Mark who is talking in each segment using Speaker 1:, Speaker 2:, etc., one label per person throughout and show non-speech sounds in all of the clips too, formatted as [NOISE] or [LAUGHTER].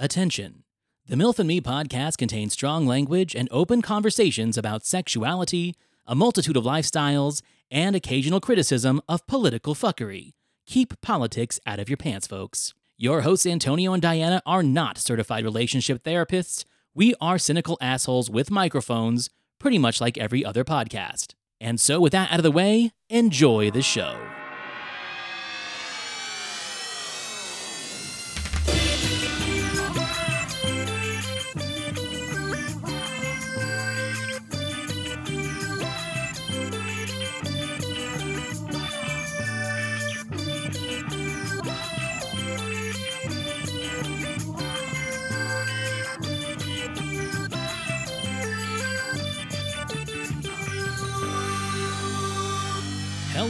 Speaker 1: Attention! The MILF and Me podcast contains strong language and open conversations about sexuality, a multitude of lifestyles, and occasional criticism of political fuckery. Keep politics out of your pants, folks. Your hosts, Antonio and Dianna, are not certified relationship therapists. We are cynical assholes with microphones, pretty much like every other podcast. And so, with that out of the way, enjoy the show.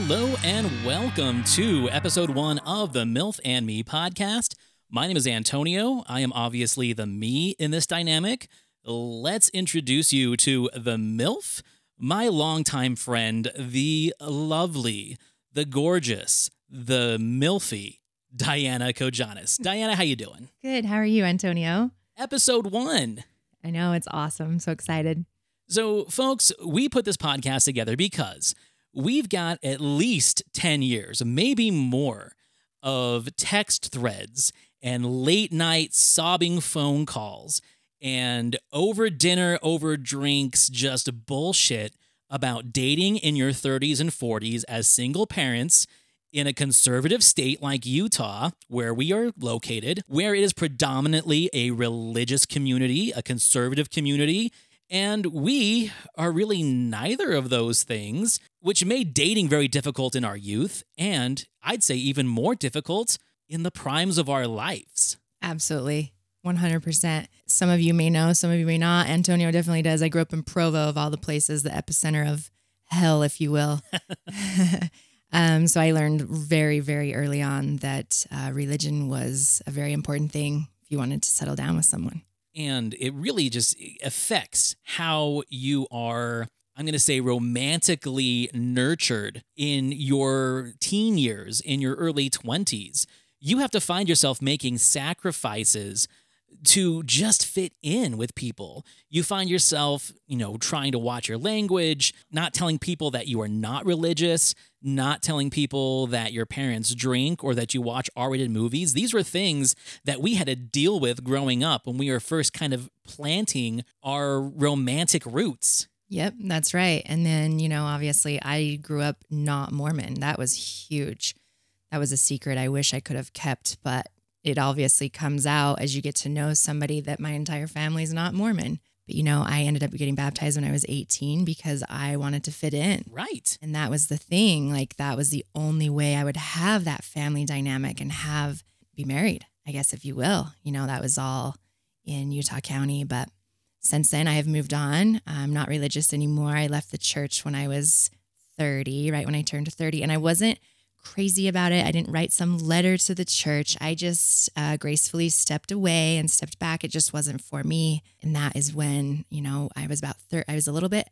Speaker 1: Hello and welcome to episode one of the MILF and Me podcast. My name is Antonio. I am obviously the me in this dynamic. Let's introduce you to the MILF, my longtime friend, the lovely, the gorgeous, the MILFy, Dianna Kojanis. Dianna, how you doing?
Speaker 2: Good. How are you, Antonio?
Speaker 1: Episode one.
Speaker 2: I know it's awesome. I'm so excited.
Speaker 1: So, folks, we put this podcast together because we've got at least 10 years, maybe more, of text threads and late night sobbing phone calls and over dinner, over drinks, just bullshit about dating in your 30s and 40s as single parents in a conservative state like Utah, where we are located, where it is predominantly a religious community, a conservative community, and we are really neither of those things, which made dating very difficult in our youth, and I'd say even more difficult in the primes of our lives.
Speaker 2: Absolutely. 100%. Some of you may know, some of you may not. Antonio definitely does. I grew up in Provo, of all the places, the epicenter of hell, if you will. [LAUGHS] um, so I learned very, very early on that uh, religion was a very important thing if you wanted to settle down with someone
Speaker 1: and it really just affects how you are I'm going to say romantically nurtured in your teen years, in your early 20s. You have to find yourself making sacrifices to just fit in with people. You find yourself, you know, trying to watch your language, not telling people that you are not religious, not telling people that your parents drink or that you watch R rated movies. These were things that we had to deal with growing up when we were first kind of planting our romantic roots.
Speaker 2: Yep, that's right. And then, you know, obviously I grew up not Mormon. That was huge. That was a secret I wish I could have kept, but it obviously comes out as you get to know somebody that my entire family is not Mormon. But you know, I ended up getting baptized when I was 18 because I wanted to fit in.
Speaker 1: Right.
Speaker 2: And that was the thing. Like that was the only way I would have that family dynamic and have be married, I guess if you will. You know, that was all in Utah County, but since then I have moved on. I'm not religious anymore. I left the church when I was 30, right when I turned 30, and I wasn't crazy about it. I didn't write some letter to the church. I just uh, gracefully stepped away and stepped back. It just wasn't for me. And that is when, you know, I was about, thir- I was a little bit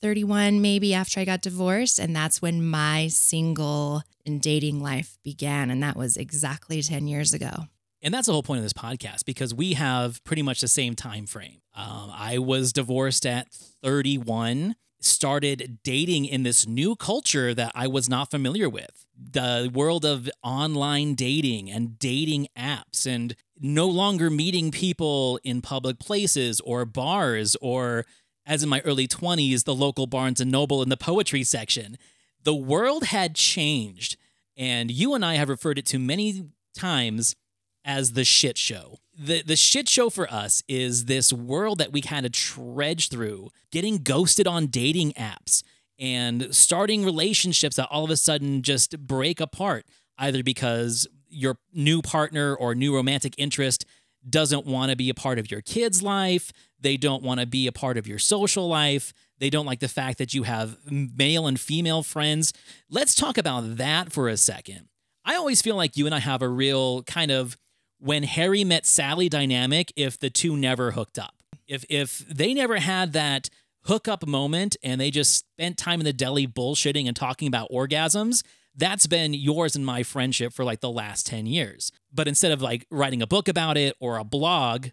Speaker 2: 31 maybe after I got divorced. And that's when my single and dating life began. And that was exactly 10 years ago.
Speaker 1: And that's the whole point of this podcast because we have pretty much the same time frame. Um, I was divorced at 31 started dating in this new culture that I was not familiar with the world of online dating and dating apps, and no longer meeting people in public places or bars or, as in my early 20s, the local Barnes and Noble in the poetry section. The world had changed, and you and I have referred it to many times as the shit show. The the shit show for us is this world that we kind of trudge through, getting ghosted on dating apps and starting relationships that all of a sudden just break apart either because your new partner or new romantic interest doesn't want to be a part of your kid's life, they don't want to be a part of your social life, they don't like the fact that you have male and female friends. Let's talk about that for a second. I always feel like you and I have a real kind of when Harry met Sally dynamic if the two never hooked up. If if they never had that hookup moment and they just spent time in the deli bullshitting and talking about orgasms, That's been yours and my friendship for like the last 10 years. But instead of like writing a book about it or a blog,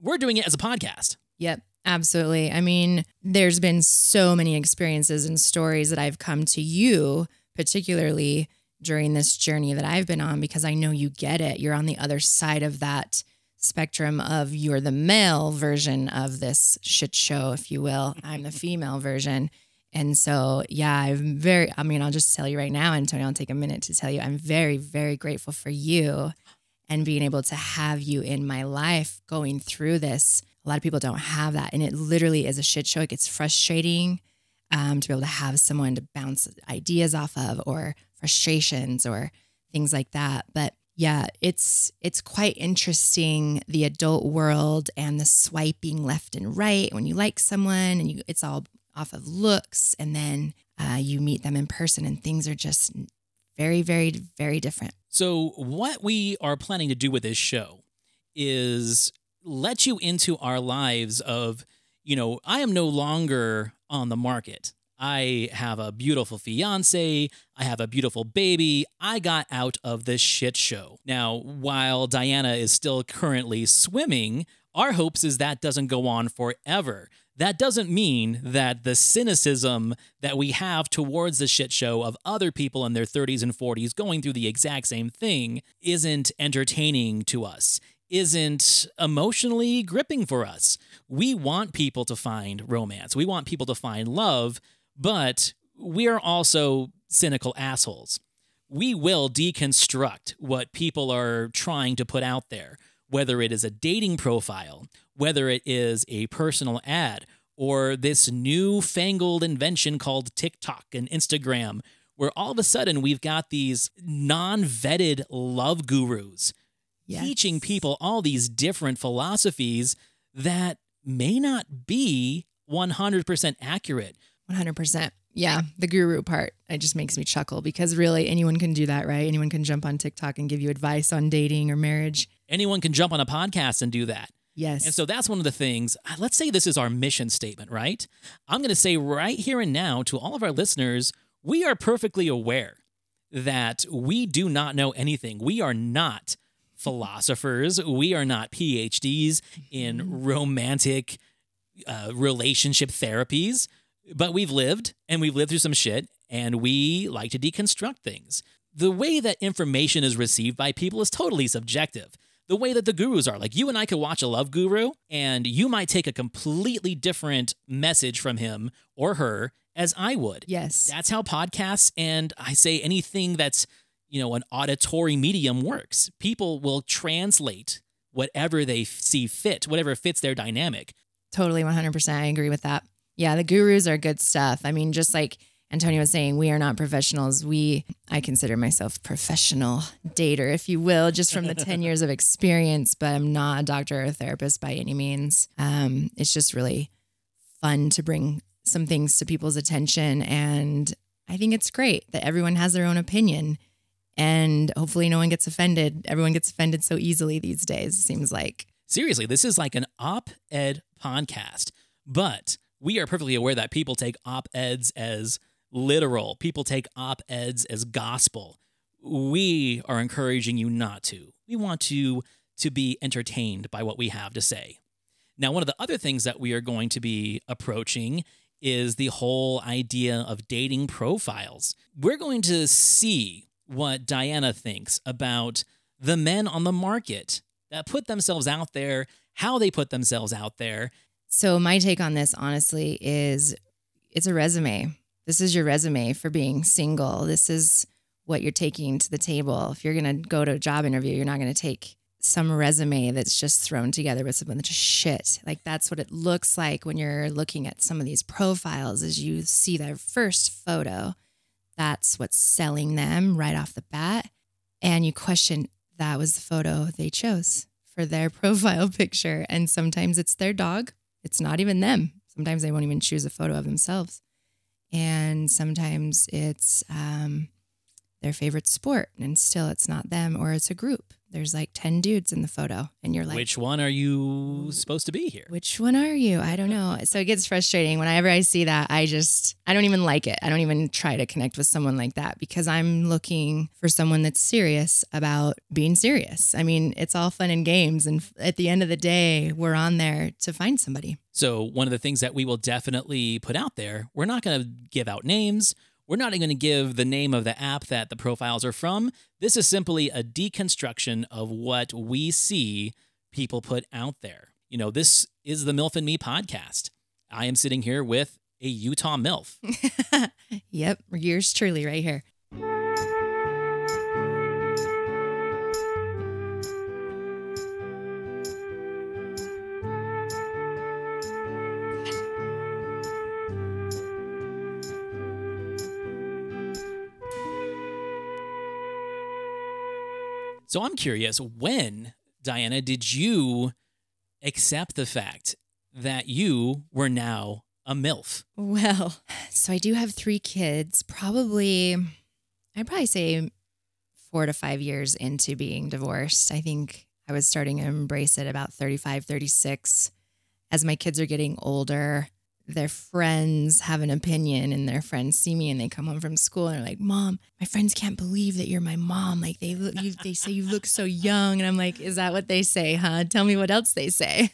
Speaker 1: we're doing it as a podcast.
Speaker 2: Yep. Absolutely. I mean, there's been so many experiences and stories that I've come to you, particularly during this journey that I've been on, because I know you get it. You're on the other side of that spectrum of you're the male version of this shit show, if you will. I'm the female version. And so, yeah, I'm very, I mean, I'll just tell you right now, Antonio, I'll take a minute to tell you, I'm very, very grateful for you and being able to have you in my life going through this. A lot of people don't have that. And it literally is a shit show. It gets frustrating um, to be able to have someone to bounce ideas off of or frustrations or things like that. But yeah, it's it's quite interesting the adult world and the swiping left and right when you like someone and you it's all off of looks and then uh, you meet them in person and things are just very very very different.
Speaker 1: So what we are planning to do with this show is let you into our lives of you know, I am no longer on the market. I have a beautiful fiance. I have a beautiful baby. I got out of this shit show. Now, while Dianna is still currently swimming, our hopes is that doesn't go on forever. That doesn't mean that the cynicism that we have towards the shit show of other people in their 30s and 40s going through the exact same thing isn't entertaining to us, isn't emotionally gripping for us. We want people to find romance, we want people to find love but we are also cynical assholes. We will deconstruct what people are trying to put out there, whether it is a dating profile, whether it is a personal ad, or this new fangled invention called TikTok and Instagram, where all of a sudden we've got these non vetted love gurus yes. teaching people all these different philosophies that may not be 100% accurate.
Speaker 2: 100%. Yeah, the guru part, it just makes me chuckle because really anyone can do that, right? Anyone can jump on TikTok and give you advice on dating or marriage.
Speaker 1: Anyone can jump on a podcast and do that.
Speaker 2: Yes.
Speaker 1: And so that's one of the things. Uh, let's say this is our mission statement, right? I'm going to say right here and now to all of our listeners, we are perfectly aware that we do not know anything. We are not philosophers. We are not PhDs in mm-hmm. romantic uh, relationship therapies. But we've lived and we've lived through some shit and we like to deconstruct things. The way that information is received by people is totally subjective. The way that the gurus are, like you and I could watch a love guru and you might take a completely different message from him or her as I would.
Speaker 2: Yes.
Speaker 1: That's how podcasts and I say anything that's, you know, an auditory medium works. People will translate whatever they see fit, whatever fits their dynamic.
Speaker 2: Totally 100%. I agree with that. Yeah, the gurus are good stuff. I mean, just like Antonio was saying, we are not professionals. We, I consider myself professional dater, if you will, just from the 10 [LAUGHS] years of experience, but I'm not a doctor or a therapist by any means. Um, it's just really fun to bring some things to people's attention. And I think it's great that everyone has their own opinion and hopefully no one gets offended. Everyone gets offended so easily these days, seems like.
Speaker 1: Seriously, this is like an op ed podcast, but we are perfectly aware that people take op eds as literal, people take op eds as gospel. We are encouraging you not to. We want you to be entertained by what we have to say. Now, one of the other things that we are going to be approaching is the whole idea of dating profiles. We're going to see what Dianna thinks about the men on the market that put themselves out there, how they put themselves out there,
Speaker 2: so my take on this honestly is it's a resume. This is your resume for being single. This is what you're taking to the table. If you're going to go to a job interview, you're not going to take some resume that's just thrown together with something that's just shit. Like that's what it looks like when you're looking at some of these profiles as you see their first photo. That's what's selling them right off the bat. And you question that was the photo they chose for their [LAUGHS] profile picture. And sometimes it's their dog it's not even them. Sometimes they won't even choose a photo of themselves. And sometimes it's um, their favorite sport and still it's not them or it's a group. There's like 10 dudes in the photo and you're like
Speaker 1: Which one are you supposed to be here?
Speaker 2: which one are you? I don't know. So it gets frustrating whenever I see that. I just I don't even like it. I don't even try to connect with someone like that because I'm looking for someone that's serious about being serious. I mean, it's all fun and games and at the end of the day, we're on there to find somebody.
Speaker 1: So, one of the things that we will definitely put out there, we're not going to give out names. We're not even going to give the name of the app that the profiles are from. This is simply a deconstruction of what we see people put out there. You know, this is the MILF and Me podcast. I am sitting here with a Utah MILF. [LAUGHS]
Speaker 2: yep, yours truly right here.
Speaker 1: So, I'm curious when, Dianna, did you accept the fact that you were now a MILF?
Speaker 2: Well, so I do have three kids, probably, I'd probably say four to five years into being divorced. I think I was starting to embrace it about 35, 36. As my kids are getting older, their friends have an opinion and their friends see me and they come home from school and they're like, Mom, my friends can't believe that you're my mom. Like they look, you, they say you look so young. And I'm like, Is that what they say, huh? Tell me what else they say.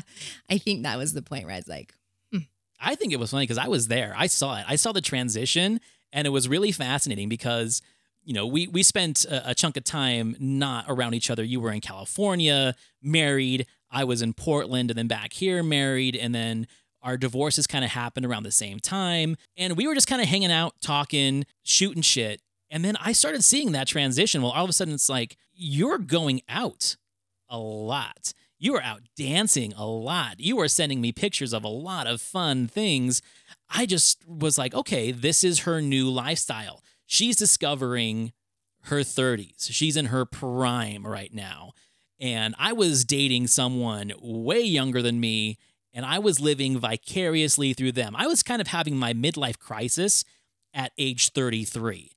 Speaker 2: [LAUGHS] I think that was the point where I was like, hmm.
Speaker 1: I think it was funny because I was there. I saw it. I saw the transition, and it was really fascinating because you know we we spent a, a, chunk of time not around each other. You were in California, married. I was in Portland, and then back here, married, and then our divorces kind of happened around the same time, and we were just kind of hanging out, talking, shooting shit. And then I started seeing that transition. Well, all of a sudden, it's like you're going out a lot. You are out dancing a lot. You are sending me pictures of a lot of fun things. I just was like, okay, this is her new lifestyle. She's discovering her 30s. She's in her prime right now. And I was dating someone way younger than me, and I was living vicariously through them. I was kind of having my midlife crisis at age 33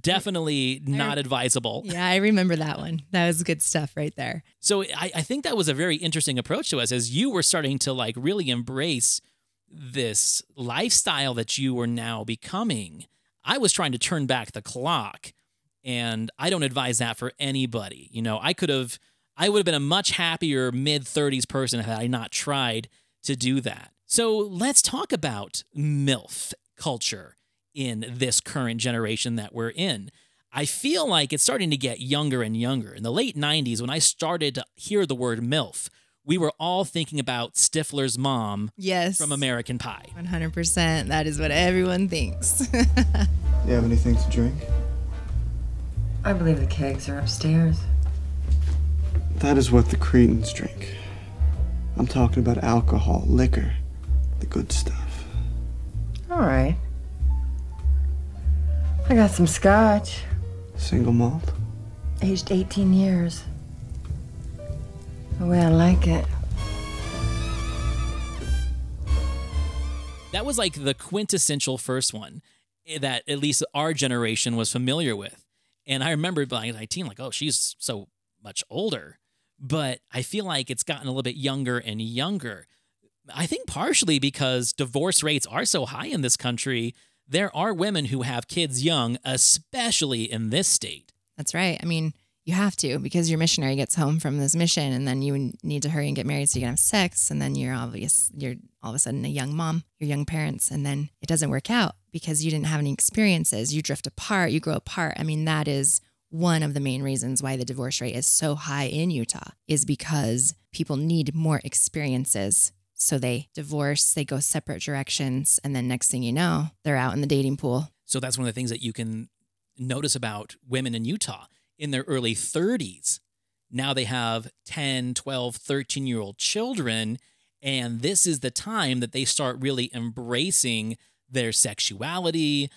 Speaker 1: definitely not advisable.
Speaker 2: Yeah, I remember that one. That was good stuff right there.
Speaker 1: So I, I think that was a very interesting approach to us as you were starting to like really embrace this lifestyle that you were now becoming. I was trying to turn back the clock, and I don't advise that for anybody. You know, I could have, I would have been a much happier mid 30s person had I not tried to do that. So let's talk about MILF culture in this current generation that we're in. I feel like it's starting to get younger and younger. In the late 90s, when I started to hear the word MILF, we were all thinking about Stifler's mom
Speaker 2: yes.
Speaker 1: from American Pie.
Speaker 2: 100%. That is what everyone thinks.
Speaker 3: Do [LAUGHS] you have anything to drink?
Speaker 4: I believe the kegs are upstairs.
Speaker 3: That is what the cretins drink. I'm talking about alcohol, liquor, the good stuff.
Speaker 4: All right. I got some scotch.
Speaker 3: Single malt?
Speaker 4: Aged 18 years. The way I like it.
Speaker 1: That was like the quintessential first one eh, that at least our generation was familiar with. And I remember being 19, like, oh, she's so much older. But I feel like it's gotten a little bit younger and younger. I think partially because divorce rates are so high in this country there are women who have kids young, especially in this state.
Speaker 2: That's right. I mean, you have to because your missionary gets home from this mission and then you need to hurry and get married so you can have sex and then you're obvious you're all of a sudden a young mom, you're young parents and then it doesn't work out because you didn't have any experiences. You drift apart, you grow apart. I mean, that is one of the main reasons why the divorce rate is so high in Utah is because people need more experiences so they divorce, they go separate directions, and then next thing you know, they're out in the dating pool.
Speaker 1: So that's one of the things that you can notice about women in Utah in their early 30s. Now they have 10, 12, 13 year old children. And this is the time that they start really embracing their sexuality.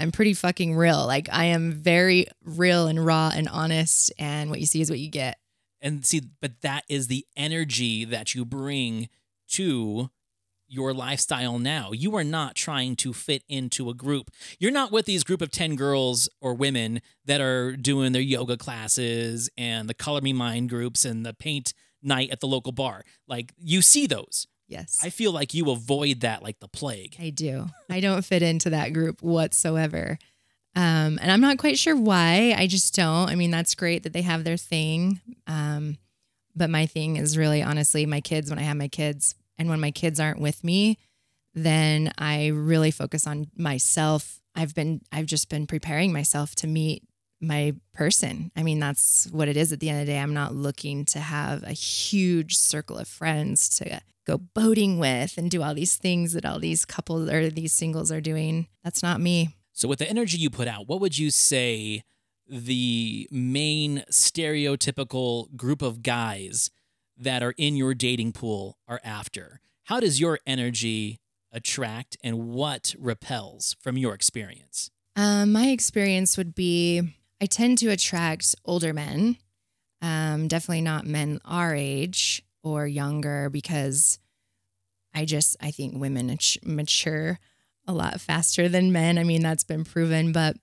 Speaker 2: I'm pretty fucking real. Like, I am very real and raw and honest. And what you see is what you get.
Speaker 1: And see, but that is the energy that you bring to your lifestyle now. You are not trying to fit into a group. You're not with these group of 10 girls or women that are doing their yoga classes and the Color Me Mine groups and the paint night at the local bar. Like you see those.
Speaker 2: Yes.
Speaker 1: I feel like you avoid that like the plague.
Speaker 2: I do. I don't fit into that group whatsoever. Um, and I'm not quite sure why. I just don't. I mean, that's great that they have their thing. Um, but my thing is really honestly my kids when I have my kids and when my kids aren't with me, then I really focus on myself. I've been I've just been preparing myself to meet my person. I mean, that's what it is at the end of the day. I'm not looking to have a huge circle of friends to go boating with and do all these things that all these couples or these singles are doing. That's not me.
Speaker 1: So, with the energy you put out, what would you say the main stereotypical group of guys that are in your dating pool are after? How does your energy attract and what repels from your experience?
Speaker 2: Um, my experience would be I tend to attract older men, um, definitely not men our age or younger, because I just I think women mature a lot faster than men. I mean that's been proven, but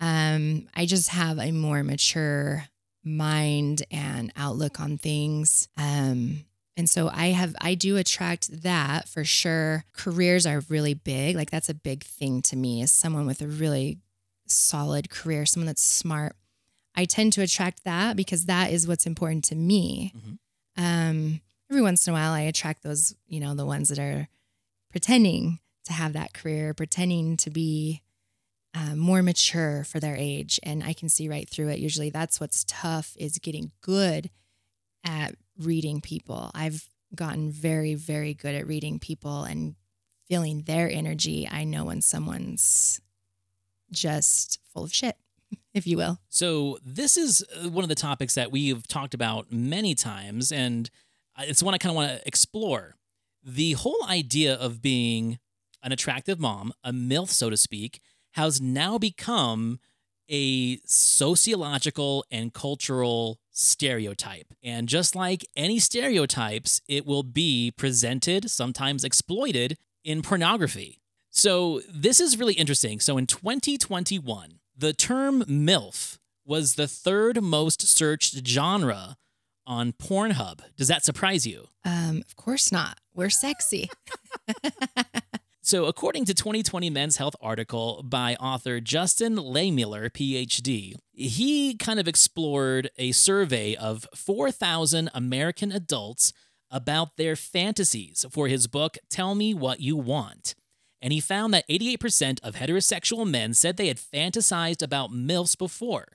Speaker 2: um, I just have a more mature mind and outlook on things. Um, and so I have, I do attract that for sure. Careers are really big. Like that's a big thing to me as someone with a really solid career, someone that's smart. I tend to attract that because that is what's important to me. Mm-hmm. Um, every once in a while, I attract those, you know, the ones that are pretending to have that career, pretending to be uh, more mature for their age and i can see right through it. Usually that's what's tough is getting good at reading people. I've gotten very very good at reading people and feeling their energy. I know when someone's just full of shit if you will
Speaker 1: so this is uh, one of the topics that we've talked about many times and uh, it's one i kind of want to explore the whole idea of being an attractive mom a milf so to speak has now become a sociological and cultural stereotype. And just like any stereotypes, it will be presented, sometimes exploited, in pornography. So this is really interesting. So in 2021, the term MILF was the third most searched genre on Pornhub. Does that surprise you?
Speaker 2: Um, of course not. We're sexy. [LAUGHS]
Speaker 1: So, according to 2020 Men's Health article by author Justin Lehmiller, PhD, he kind of explored a survey of 4,000 American adults about their fantasies for his book, Tell Me What You Want. And he found that 88% of heterosexual men said they had fantasized about MILFs before.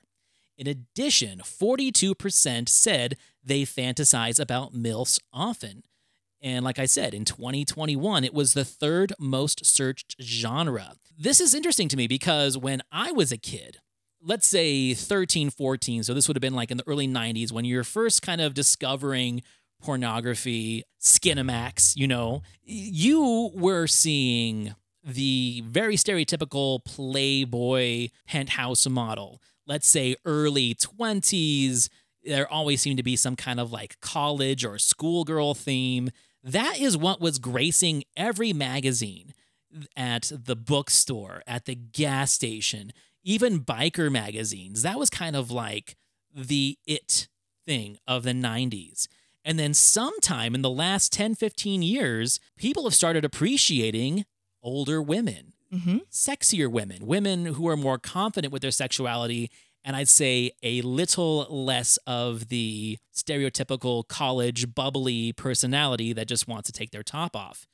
Speaker 1: In addition, 42% said they fantasize about MILFs often. And like I said, in 2021, it was the third most searched genre. This is interesting to me because when I was a kid, let's say 13, 14, so this would have been like in the early 90s when you're first kind of discovering pornography, Skinemax, you know, you were seeing the very stereotypical Playboy penthouse model. Let's say early 20s, there always seemed to be some kind of like college or schoolgirl theme. That is what was gracing every magazine at the bookstore, at the gas station, even biker magazines. That was kind of like the it thing of the 90s. And then sometime in the last 10, 15 years, people have started appreciating older women, mm-hmm. sexier women, women who are more confident with their sexuality and I'd say a little less of the stereotypical college bubbly personality that just wants to take their top off.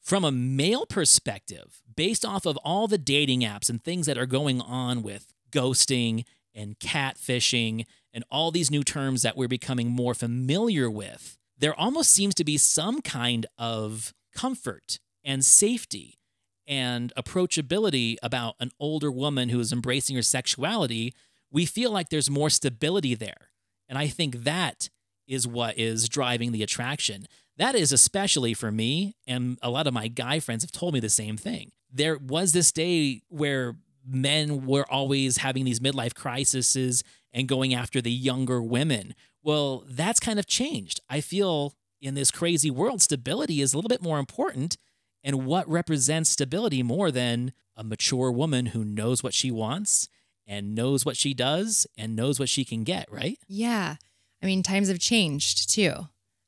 Speaker 1: From a male perspective, based off of all the dating apps and things that are going on with ghosting and catfishing and all these new terms that we're becoming more familiar with, there almost seems to be some kind of comfort and safety and approachability about an older woman who is embracing her sexuality we feel like there's more stability there. And I think that is what is driving the attraction. That is especially for me, and a lot of my guy friends have told me the same thing. There was this day where men were always having these midlife crises and going after the younger women. Well, that's kind of changed. I feel in this crazy world, stability is a little bit more important And what represents stability more than a mature woman who knows what she wants and knows what she does and knows what she can get, right?
Speaker 2: Yeah. I mean, times have changed too.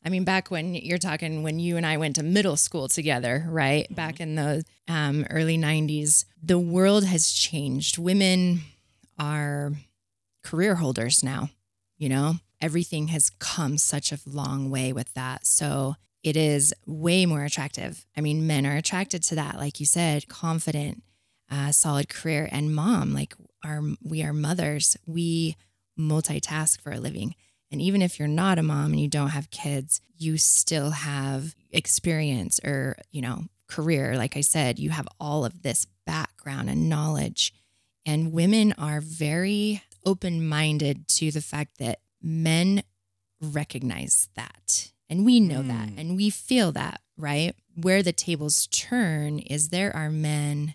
Speaker 2: I mean, back when you're talking when you and I went to middle school together, right?
Speaker 1: Mm-hmm.
Speaker 2: Back in the um, early 90s, the world has changed. Women are career holders now, you know? Everything has come such a long way with that. So it is way more attractive. I mean, men are attracted to that, like you said, confident, uh, solid career, and mom. Like our, we are mothers. We multitask for a living. And even if you're not a mom and you don't have kids, you still have experience or, you know, career. Like I said, you have all of this background and knowledge. And women are very open minded to the fact that men recognize that. And we know that
Speaker 1: Mm.
Speaker 2: and we feel that, right? Where the tables turn is there are men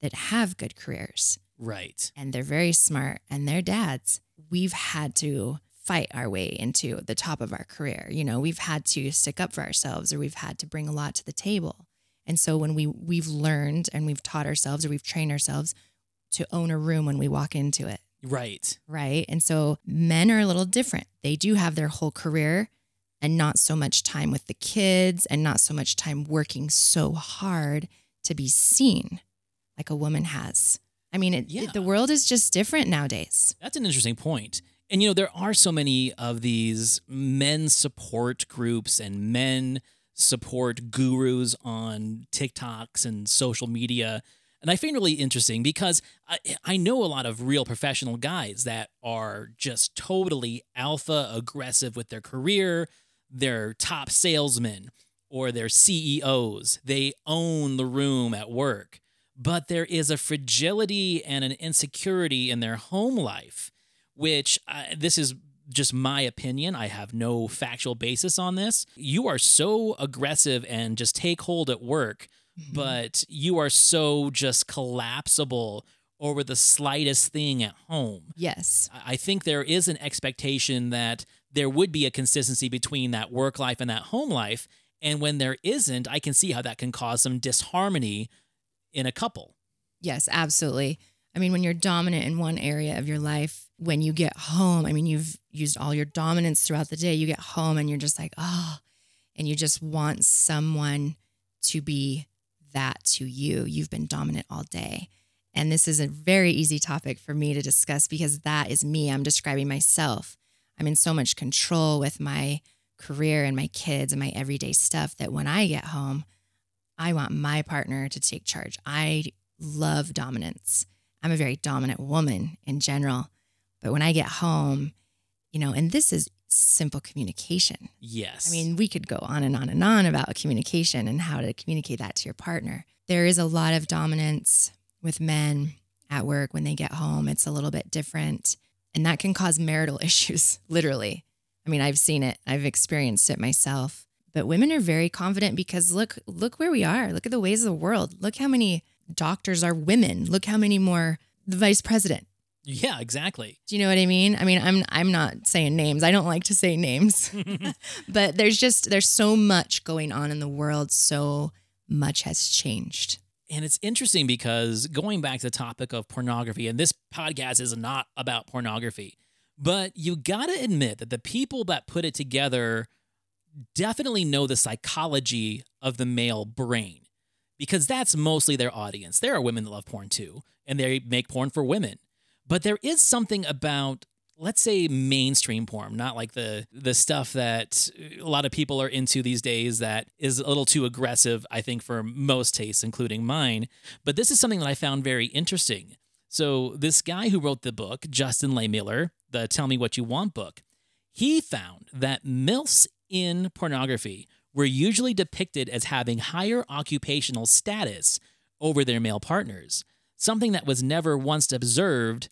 Speaker 2: that have good careers
Speaker 1: Right.
Speaker 2: and they're very smart and they're dads. We've had to fight our way into the top of our career. You know, we've had to stick up for ourselves or we've had to bring a lot to the table. And so when we we've learned and we've taught ourselves or we've trained ourselves to own a room when we walk into it,
Speaker 1: Right.
Speaker 2: right? And so men are a little different. They do have their whole career and not so much time with the kids and not so much time working so hard to be seen like a woman has. I mean, it,
Speaker 1: Yeah.
Speaker 2: it- the world is just different nowadays.
Speaker 1: That's an interesting point. And you know, there are so many of these men support groups and men support gurus on TikToks and social media. And I find really interesting because I, I know a lot of real professional guys that are just totally alpha aggressive with their career. They're top salesmen or they're CEOs. They own the room at work. But there is a fragility and an insecurity in their home life which uh, this is just my opinion. I have no factual basis on this. You are so aggressive and just take hold at work, but you are so just collapsible over the slightest thing at home.
Speaker 2: Yes.
Speaker 1: I think there is an expectation that there would be a consistency between that work life and that home life. And when there isn't, I can see how that can cause some disharmony in a couple.
Speaker 2: Yes, absolutely. I mean, when you're dominant in one area of your life, when you get home, I mean, you've used all your dominance throughout the day. You get home and you're just like, oh, and you just want someone to be that to you. You've been dominant all day. And this is a very easy topic for me to discuss because that is me. I'm describing myself. I'm in so much control with my career and my kids and my everyday stuff that when I get home, I want my partner to take charge. I love dominance. I'm a very dominant woman in general. But when I get home, you know, and this is simple communication.
Speaker 1: Yes.
Speaker 2: I mean, we could go on and on and on about communication and how to communicate that to your partner. There is a lot of dominance with men at work when they get home. It's a little bit different. And that can cause marital [LAUGHS] issues, literally. I mean, I've seen it, I've experienced it myself. But women are very confident because look, look where we are. Look at the ways of the world. Look how many doctors are women. Look how many more the vice president.
Speaker 1: yeah, exactly.
Speaker 2: Do you know what I mean? I mean, I'm I'm not saying names. I don't like to say names. [LAUGHS] but there's just there's so much going on in the world. So much has changed.
Speaker 1: And it's interesting because going back to the topic of pornography, and this podcast is not about pornography, but you got to admit that the people that put it together definitely know the psychology of the male brain because that's mostly their audience. There are women that love porn too, and they make porn for women. But there is something about let's say mainstream porn, not like the the stuff that uh, a lot of people are into these days that is a little too aggressive, I think, for most tastes, including mine. But this is something that I found very interesting. So this guy who wrote the book, Justin Lehmiller, the Tell Me What You Want book, he found that MILFs in pornography were usually depicted as having higher occupational status over their male partners, something that was never once observed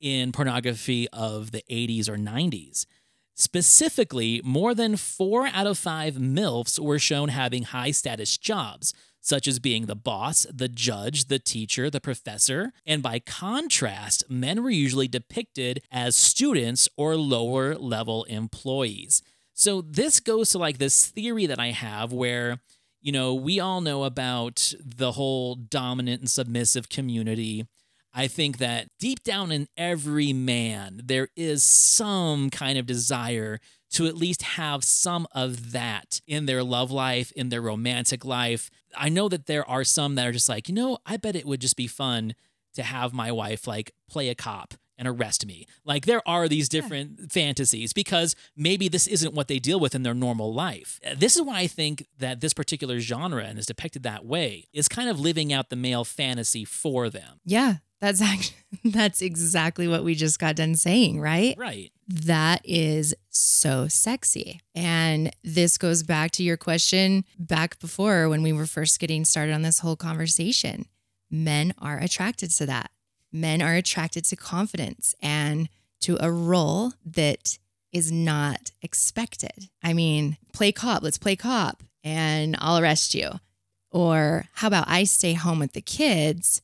Speaker 1: in pornography of the 80s or 90s. Specifically, more than four out of five MILFs were shown having high status jobs, such as being the boss, the judge, the teacher, the professor. And by contrast, men were usually depicted as students or lower level employees. So this goes to like this theory that I have where You know, we all know about the whole dominant and submissive community. I think that deep down in every man, there is some kind of desire to at least have some of that in their love life, in their romantic life. I know that there are some that are just like, you know, I bet it would just be fun to have my wife like play a cop and arrest me. Like there are these different yeah. fantasies because maybe this isn't what they deal with in their normal life. This is why I think that this particular genre and is depicted that way is kind of living out the male fantasy for them.
Speaker 2: Yeah. That's actually [LAUGHS] that's exactly what we just got done saying, right?
Speaker 1: Right.
Speaker 2: That is so sexy. And this goes back to your question back before when we were first getting started on this whole conversation. Men are attracted to that men are attracted to confidence and to a role that is not expected. I mean, play cop, let's play cop and I'll arrest you. Or how about I stay home with the kids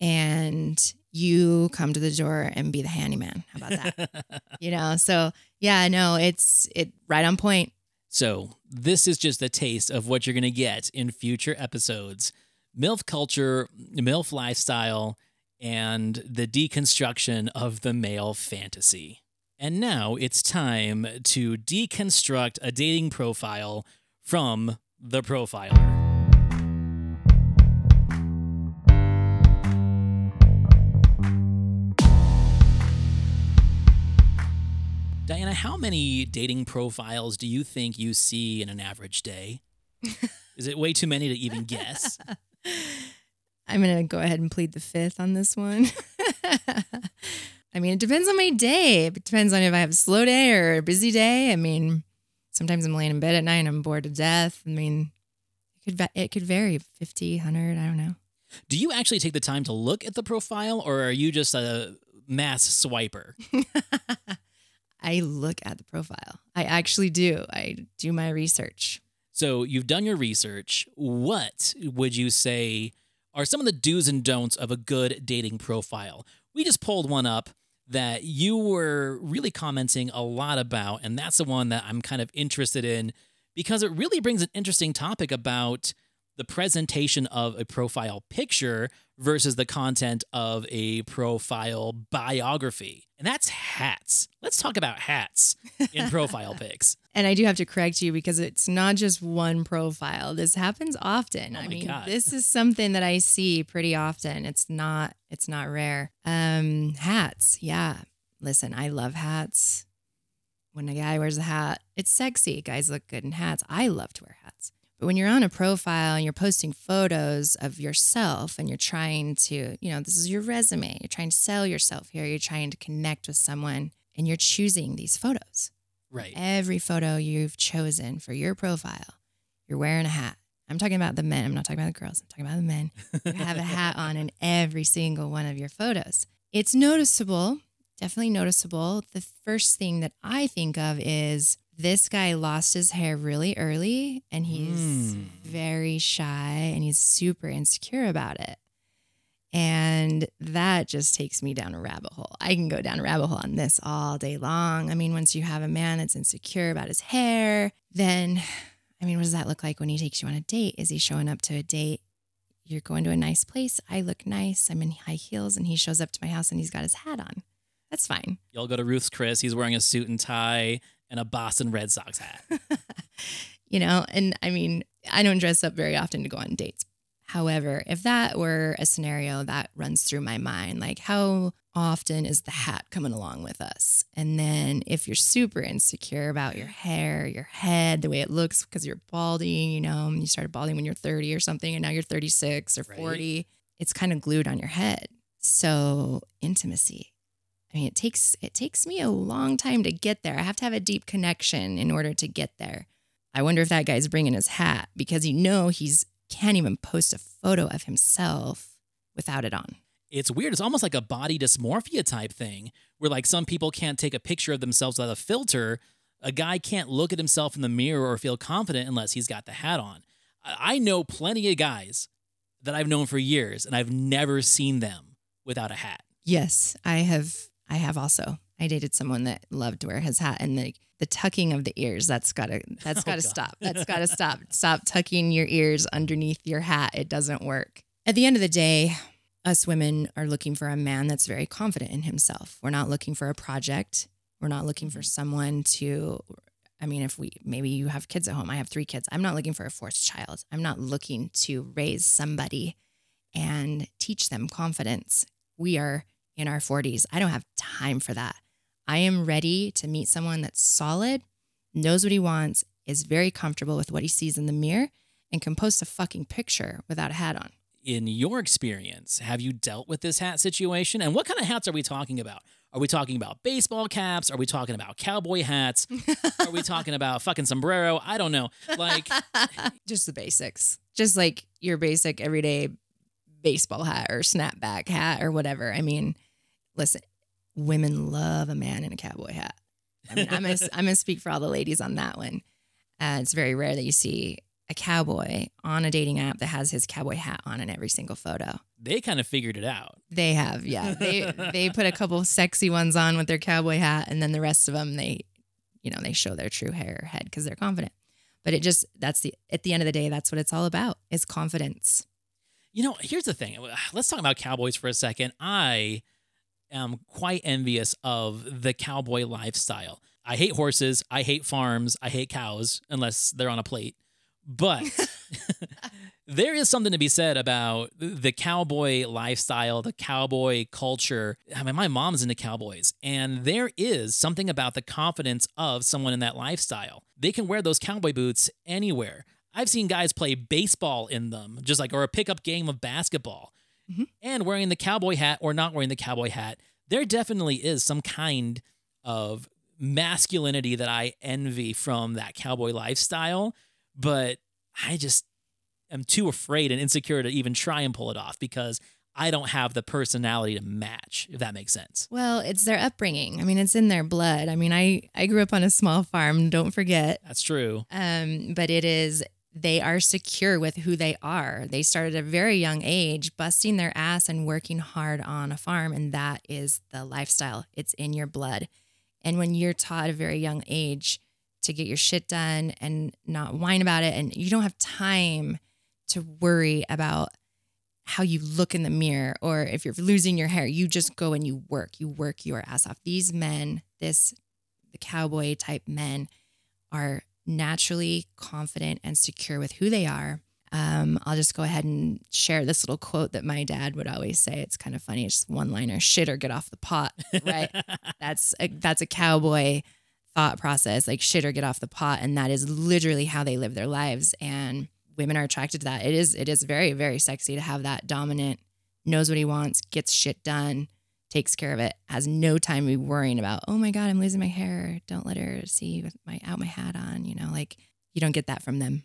Speaker 2: and you come to the door and be the handyman? How about that? [LAUGHS] you know, so yeah, no, it's it right on point.
Speaker 1: So, this is just a taste of what you're going to get in future episodes. MILF culture, MILF lifestyle, and the deconstruction of the male fantasy. And now it's time to deconstruct a dating profile from the profiler. Dianna, how many dating profiles do you think you see in an average day? [LAUGHS] Is it way too many to even guess? [LAUGHS]
Speaker 2: I'm going to go ahead and plead the fifth on this one. [LAUGHS] I mean, it depends on my day. It depends on if I have a slow day or a busy day. I mean, sometimes I'm laying in bed at night and I'm bored to death. I mean, it could it could vary 50, 100, I don't know.
Speaker 1: Do you actually take the time to look at the profile or are you just a mass swiper? [LAUGHS]
Speaker 2: I look at the profile. I actually do. I do my research.
Speaker 1: So, you've done your research. What would you say are some of the do's and don'ts of a good dating profile. We just pulled one up that you were really commenting a lot about, and that's the one that I'm kind of interested in because it really brings an interesting topic about the presentation of a profile picture versus the content of a profile biography. And that's hats. Let's talk about hats in [LAUGHS] profile pics.
Speaker 2: And I do have to correct you because it's not just one profile. This happens often.
Speaker 1: Oh
Speaker 2: I mean,
Speaker 1: God.
Speaker 2: this is something that I see pretty often. It's not it's not rare. Um hats. Yeah. Listen, I love hats. When a guy wears a hat, it's sexy. Guys look good in hats. I love to wear hats. But when you're on a profile and you're posting photos of yourself and you're trying to, you know, this is your resume, you're trying to sell yourself here, you're trying to connect with someone and you're choosing these photos.
Speaker 1: Right.
Speaker 2: Every photo you've chosen for your profile, you're wearing a hat. I'm talking about the men. I'm not talking about the girls. I'm talking about the men. You have a hat on in every single one of your photos. It's noticeable, definitely noticeable. The first thing that I think of is this guy lost his hair really early and he's
Speaker 1: Mm.
Speaker 2: very shy and he's super insecure about it. And that just takes me down a rabbit hole. I can go down a rabbit hole on this all day long. I mean, once you have a man that's insecure about his hair, then, I mean, what does that look like when he takes you on a date? Is he showing up to a date? You're going to a nice place. I look nice. I'm in high heels, and he shows up to my house and he's got his hat on. That's fine.
Speaker 1: Y'all go to Ruth's Chris. He's wearing a suit and tie and a Boston Red Sox hat. [LAUGHS]
Speaker 2: you know, and I mean, I don't dress up very often to go on dates. However, if that were a scenario that runs through my mind, like how often is the hat coming along with us? And then if you're super insecure about your hair, your head, the way it looks because you're balding, you know, you started balding when you're 30 or something, and now you're 36 or
Speaker 1: Right.
Speaker 2: 40, it's kind of glued on your head. So intimacy. I mean, it takes it takes me a long time to get there. I have to have a deep connection in order to get there. I wonder if that guy's bringing his hat because you know he's can't even post a photo of himself without it on.
Speaker 1: it's weird. It's almost like a body dysmorphia type thing where like some people can't take a picture of themselves without a filter. A guy can't look at himself in the mirror or feel confident unless he's got the hat on. I know plenty of guys that I've known for years and I've never seen them without a hat.
Speaker 2: Yes, I have I have also. I dated someone that loved to wear his hat and the the tucking of the ears. That's gotta that's
Speaker 1: Oh,
Speaker 2: gotta
Speaker 1: God.
Speaker 2: stop. That's [LAUGHS] gotta stop. Stop tucking your ears underneath your hat. It doesn't work. At the end of the day, us women are looking for a man that's very confident in himself. We're not looking for a project. We're not looking for mm-hmm. someone to I mean, if we maybe you have kids at home, I have three kids. I'm not looking for a forced child. I'm not looking to raise somebody and teach them confidence. We are in our 40s. I don't have time for that. I am ready to meet someone that's solid, knows what he wants, is very comfortable with what he sees in the mirror, and can post a fucking picture without a hat on.
Speaker 1: In your experience, have you dealt with this hat situation? And what kind of hats are we talking about? Are we talking about baseball caps? Are we talking about cowboy hats? are we talking about fucking sombrero? I don't know. Like, [LAUGHS]
Speaker 2: Just the basics. Just like your basic everyday baseball hat or snapback hat or whatever. I mean, listen, women love a man in a cowboy hat. I mean, I'm gonna, I'm gonna speak for all the ladies on that one. Uh, it's very rare that you see a cowboy on a dating app that has his cowboy hat on in every single photo.
Speaker 1: they kind of figured it out.
Speaker 2: They have, yeah. They [LAUGHS] they put a couple sexy ones on with their cowboy hat, and then the rest of them they, you know, they show their true hair head because they're confident. But it just that's the at the end of the day, that's what it's all about is confidence.
Speaker 1: You know, here's the thing. Let's talk about cowboys for a second. I am quite envious of the cowboy lifestyle. I hate horses. I hate farms. I hate cows, unless they're on a plate. But [LAUGHS] [LAUGHS] there is something to be said about the cowboy lifestyle, the cowboy culture. I mean, my mom's into cowboys, and mm-hmm. there is something about the confidence of someone in that lifestyle. They can wear those cowboy boots anywhere. I've seen guys play baseball in them, just like, or a pickup game of basketball.
Speaker 2: Mhm.
Speaker 1: And wearing the cowboy hat or not wearing the cowboy hat, there definitely is some kind of masculinity that I envy from that cowboy lifestyle. But I just am too afraid and insecure to even try and pull it off because I don't have the personality to match, if that makes sense.
Speaker 2: Well, it's their upbringing. I mean, it's in their blood. I mean, I I grew up on a small farm. Don't forget.
Speaker 1: That's true.
Speaker 2: Um, but it is they are secure with who they are. They started at a very young age, busting their ass and working hard on a farm, and that is the lifestyle. It's in your blood. And when you're taught at a very young age to get your shit done and not whine about it, and you don't have time to worry about how you look in the mirror or if you're losing your hair, you just go and you work. You work your ass off. These men, this the cowboy type men are naturally confident and secure with who they are. Um, I'll just go ahead and share this little quote that my dad would always say. It's kind of funny. It's one liner: "Shit or get off the pot." Right? [LAUGHS] that's a, that's a cowboy thought process, like shit or get off the pot, and that is literally how they live their lives. And women are attracted to that. It is it is very very sexy to have that dominant, knows what he wants, gets shit done, takes care of it, has no time to be worrying about, oh my God, I'm losing my hair. Don't let her see with my out my hat on. You know, like you don't get that from them.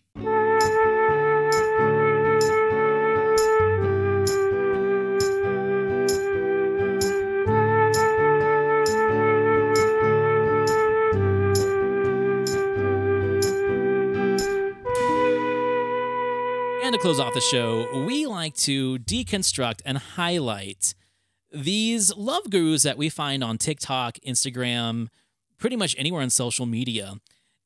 Speaker 1: And to close off the show, we like to deconstruct and highlight these love gurus that we find on TikTok, Instagram, pretty much anywhere on social media.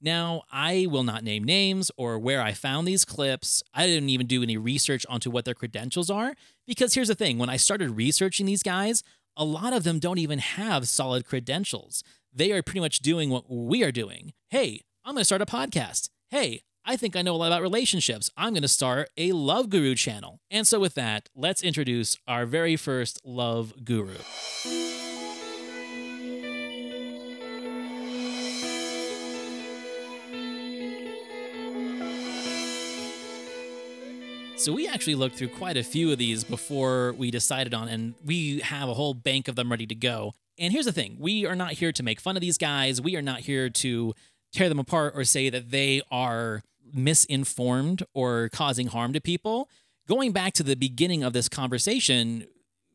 Speaker 1: Now, I will not name names or where I found these clips. I didn't even do any research onto what their credentials are because here's the thing when I started researching these guys, a lot of them don't even have solid credentials. They are pretty much doing what we are doing. Hey, I'm going to start a podcast. Hey, I think I know a lot about relationships. I'm going to start a love guru channel. And so, with that, let's introduce our very first love guru. So we actually looked through quite a few of these before we decided on, and we have a whole bank of them ready to go. And here's the thing: we are not here to make fun of these guys. We are not here to tear them apart or say that they are misinformed or causing harm to people. Going back to the beginning of this conversation,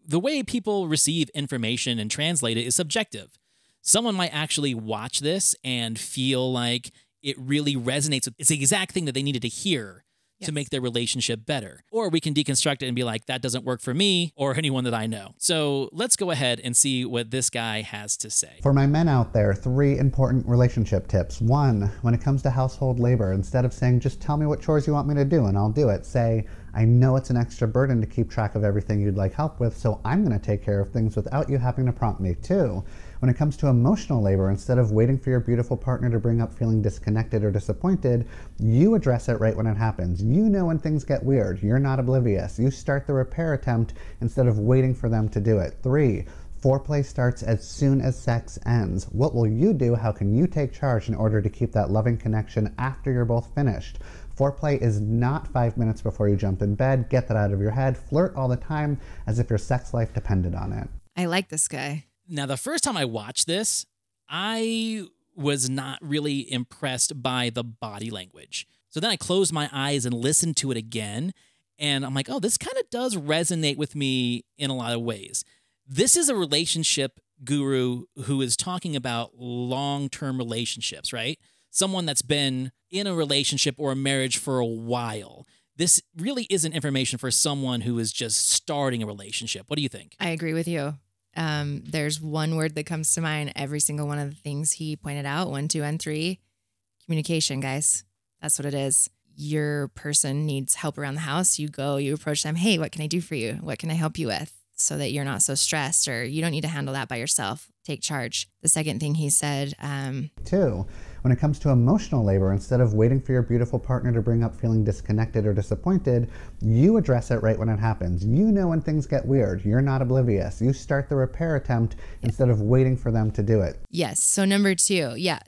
Speaker 1: the way people receive information and translate it is subjective. Someone might actually watch this and feel like it really resonates with it's the exact thing that they needed to hear to make their relationship better. Or we can deconstruct it and be like, that doesn't work for me or [LAUGHS] anyone that I know. So let's go ahead and see what this guy has to say.
Speaker 5: For my men out there, three important relationship tips. One, when it comes to household labor, instead of saying, just tell me what chores you want me to do and I'll do it, say, I know it's an extra burden to keep track of everything you'd like help with, so I'm going to take care of things without you having to prompt me. Two, when it comes to emotional labor, instead of waiting for your beautiful partner to bring up feeling disconnected or disappointed, you address it right when it happens. You know when things get weird. You're not oblivious. You start the repair attempt instead of waiting for them to do it. Three, Foreplay starts as soon as sex ends. What will you do? How can you take charge in order to keep that loving connection after you're both finished? Foreplay is not five minutes before you jump in bed. Get that out of your head. Flirt all the time as if your sex life depended on it.
Speaker 2: I like this guy.
Speaker 1: Now, the first time I watched this, I was not really impressed by the body language. So then I closed my eyes and listened to it again. And I'm like, oh, this kind of does resonate with me in a lot of ways. This is a relationship guru who is talking about long term relationships, right? Someone that's been in a relationship or a marriage for a while. This really isn't information for someone who is just starting a relationship. What do you think?
Speaker 2: I agree with you. Um, there's one word that comes to mind every single one of the things he pointed out one, two, and three communication, guys. That's what it is. Your person needs help around the house. You go, you approach them. Hey, what can I do for you? What can I help you with? So that you're not so stressed or you don't need to handle that by yourself. Take charge. The second thing he said, um,
Speaker 5: Two, when it comes to emotional labor, instead of waiting for your beautiful partner to bring up feeling disconnected or disappointed, you address it right when it happens. You know when things get weird. You're not oblivious. You start the repair attempt instead of waiting for them to do it.
Speaker 2: Yes. So number two, yeah,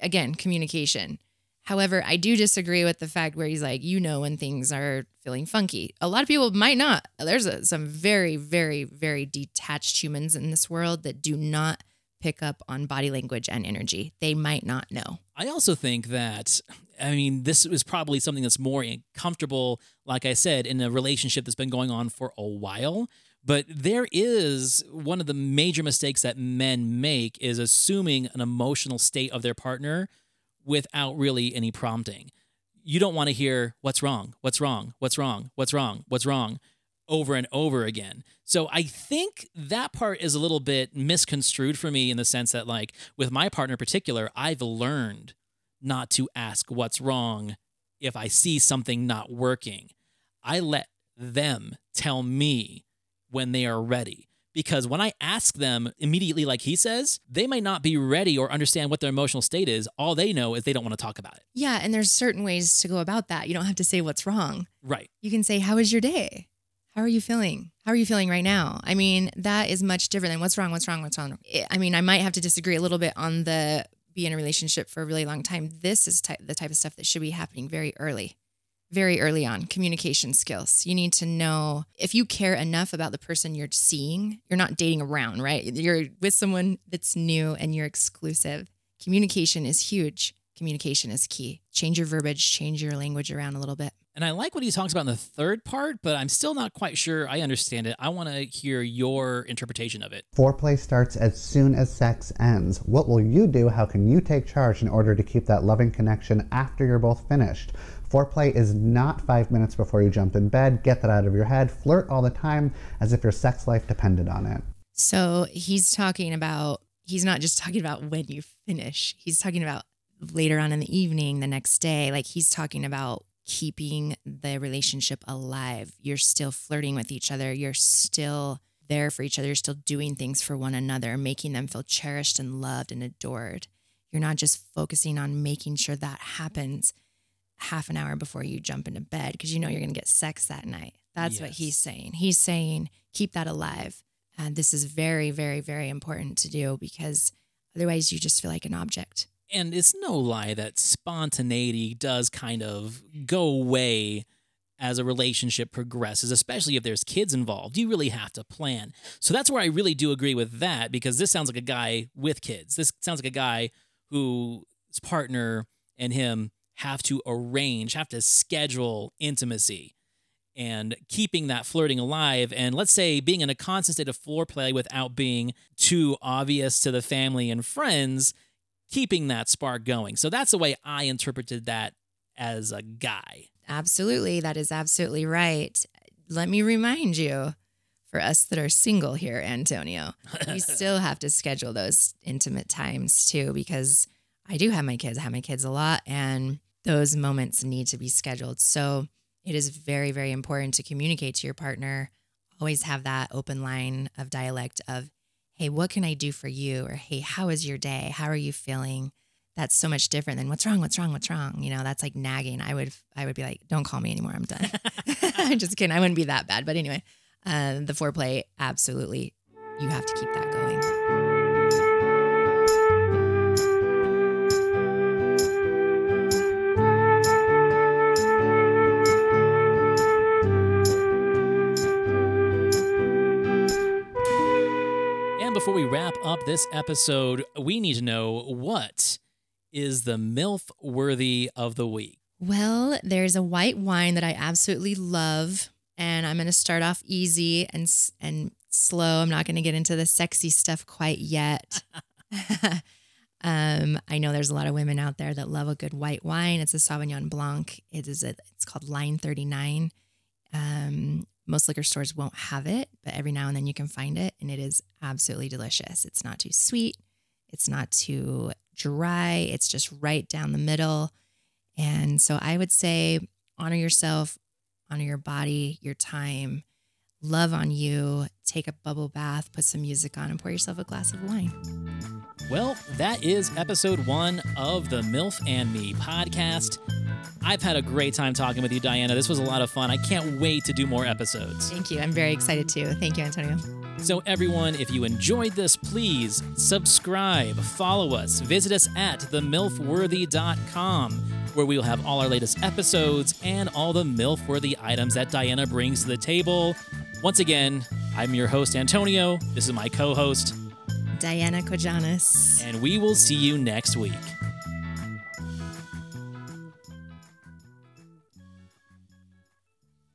Speaker 2: again, communication. However, I do disagree with the fact where he's like, you know, when things are feeling funky. A lot of people might not. There's a, some very, very, very detached humans in this world that do not pick up on body language and energy. They might not know.
Speaker 1: I also think that, I mean, this is probably something that's more comfortable, like I said, in a relationship that's been going on for a while. But there is one of the major mistakes that men make is assuming an emotional state of their partner without really any prompting. You don't want to hear what's wrong, what's wrong, what's wrong, what's wrong, what's wrong over and over again. So I think that part is a little bit misconstrued for me in the sense that, like, with my partner in particular, I've learned not to ask what's wrong if I see something not working. I let them tell me when they are ready because when I ask them immediately, like he says, they might not be ready or understand what their emotional state is. All they know is they don't want to talk about it.
Speaker 2: Yeah. And there's certain ways to go about that. You don't have to say what's wrong.
Speaker 1: Right.
Speaker 2: You can say, How was your day? How are you feeling? How are you feeling right now? I mean, that is much different than what's wrong, what's wrong, what's wrong. I mean, I might have to disagree a little bit on the be in a relationship for a really long time. This is ty- the type of stuff that should be happening very early very early on communication skills. You need to know if you care enough about the person you're seeing, you're not dating around, right? You're with someone that's new and you're exclusive. Communication is huge. Communication is key. Change your verbiage, change your language around a little bit.
Speaker 1: And I like what he talks about in the third part, but I'm still not quite sure I understand it. I want to hear your interpretation of it.
Speaker 5: Foreplay starts as soon as sex ends. What will you do? How can you take charge in order to keep that loving connection after you're both finished? Foreplay is not five minutes before you jump in bed. Get that out of your head. Flirt all the time as if your sex life depended on it.
Speaker 2: So he's talking about, he's not just talking about when you finish, he's talking about later on in the evening, the next day. Like he's talking about keeping the relationship alive. You're still flirting with each other. You're still there for each other. You're still doing things for one another, making them feel cherished and loved and adored. You're not just focusing on making sure that happens half an hour before you jump into bed because you know you're going to get sex that night. That's yes. what he's saying. He's saying keep that alive. And this is very, very, very important to do because otherwise you just feel like an object.
Speaker 1: And it's no lie that spontaneity does kind of go away as a relationship progresses, especially if there's kids involved. You really have to plan. So that's where I really do agree with that because this sounds like a guy with kids. This sounds like a guy whose partner and him have to arrange, have to schedule intimacy and keeping that flirting alive. And let's say being in a constant state of floor play without being too obvious to the family and friends, keeping that spark going. So that's the way I interpreted that as a guy.
Speaker 2: Absolutely. That is absolutely right. Let me remind you for us that are single here, Antonio, we [LAUGHS] still have to schedule those intimate times too, because I do have my kids, I have my kids a lot, and those moments need to be scheduled. So it is very, very important to communicate to your partner. Always have that open line of dialect of, hey, what can I do for you? Or hey, how is your day? How are you feeling? That's so much different than what's wrong, what's wrong, what's wrong. You know, that's like nagging. I would I would be like, don't call me anymore. I'm done. I'm [LAUGHS] [LAUGHS] just kidding. I wouldn't be that bad. But anyway, uh, the foreplay, absolutely, you have to keep that going.
Speaker 1: Before we wrap up this episode, we need to know what is the MILF worthy of the week?
Speaker 2: Well, there's a white wine that I absolutely love, and I'm going to start off easy and and slow. I'm not going to get into the sexy stuff quite yet. [LAUGHS] um, I know there's a lot of women out there that love a good white wine. It's a Sauvignon Blanc. It is a, it's called Line 39. Um, most liquor stores won't have it, but every now and then you can find it, and it is absolutely delicious. It's not too sweet. It's not too dry. It's just right down the middle. And so I would say honor yourself, honor your body, your time, love on you, take a bubble bath, put some music on, and pour yourself a glass of wine.
Speaker 1: Well, that is episode one of the MILF and Me podcast. I've had a great time talking with you, Dianna. This was a lot of fun. I can't wait to do more episodes.
Speaker 2: Thank you. I'm very excited too. Thank you, Antonio.
Speaker 1: So, everyone, if you enjoyed this, please subscribe, follow us, visit us at themilfworthy.com, where we will have all our latest episodes and all the MILF-worthy items that Dianna brings to the table. Once again, I'm your host, Antonio. This is my co host,
Speaker 2: Dianna Kojanis.
Speaker 1: and we will see you next week.